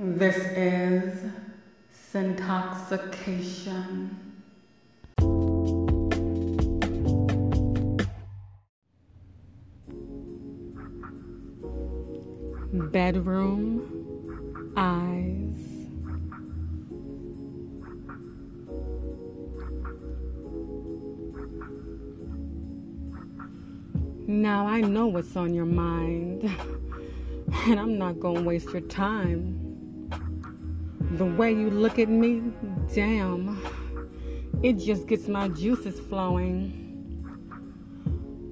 This is Sintoxxication. Bedroom Eyes. Now I know what's on your mind, and I'm not gonna waste your time. The way you look at me, damn, it just gets my juices flowing.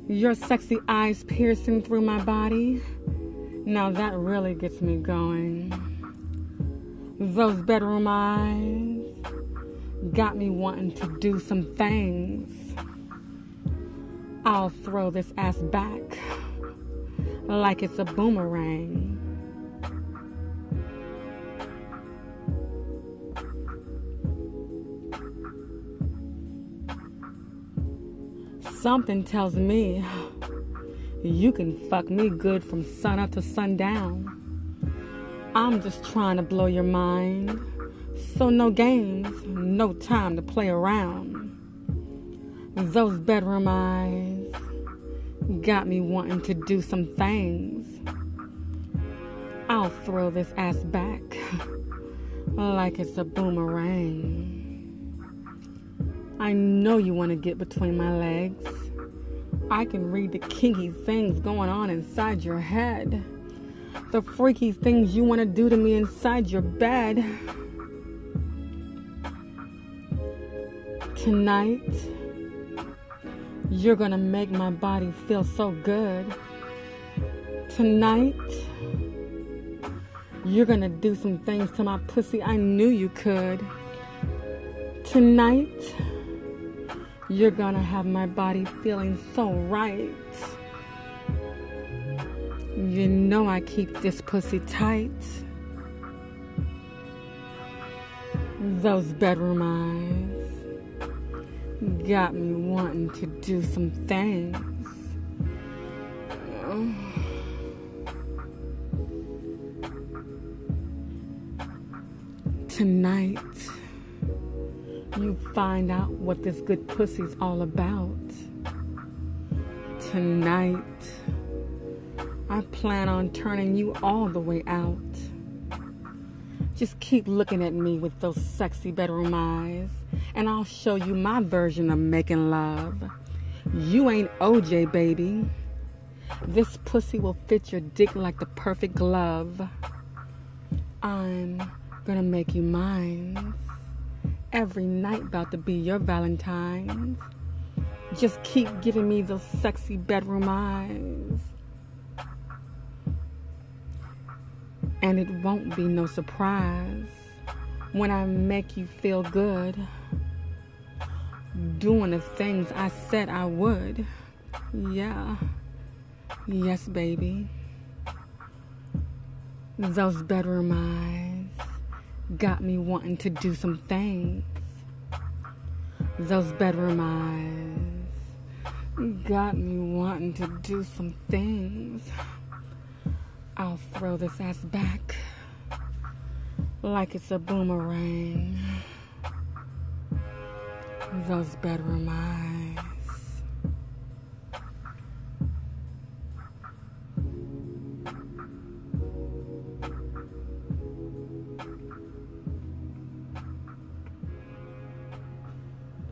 Your sexy eyes piercing through my body, now that really gets me going. Those bedroom eyes got me wanting to do some things. I'll throw this ass back like it's a boomerang. Something tells me you can fuck me good from sun up to sundown. I'm just trying to blow your mind. So, no games, no time to play around. Those bedroom eyes got me wanting to do some things. I'll throw this ass back like it's a boomerang. I know you want to get between my legs. I can read the kinky things going on inside your head. The freaky things you want to do to me inside your bed. Tonight, you're gonna make my body feel so good. Tonight, you're gonna do some things to my pussy I knew you could. Tonight, you're gonna have my body feeling so right. You know I keep this pussy tight. Those bedroom eyes got me wanting to do some things. Tonight, you find out what this good pussy's all about. Tonight, I plan on turning you all the way out. Just keep looking at me with those sexy bedroom eyes, and I'll show you my version of making love. You ain't OJ, baby. This pussy will fit your dick like the perfect glove. I'm gonna make you mine. Every night about to be your Valentine. Just keep giving me those sexy bedroom eyes. And it won't be no surprise when I make you feel good. Doing the things I said I would. Yeah. Yes, baby. Those bedroom eyes got me wanting to do some things. Those bedroom eyes got me wanting to do some things. I'll throw this ass back like it's a boomerang. Those bedroom eyes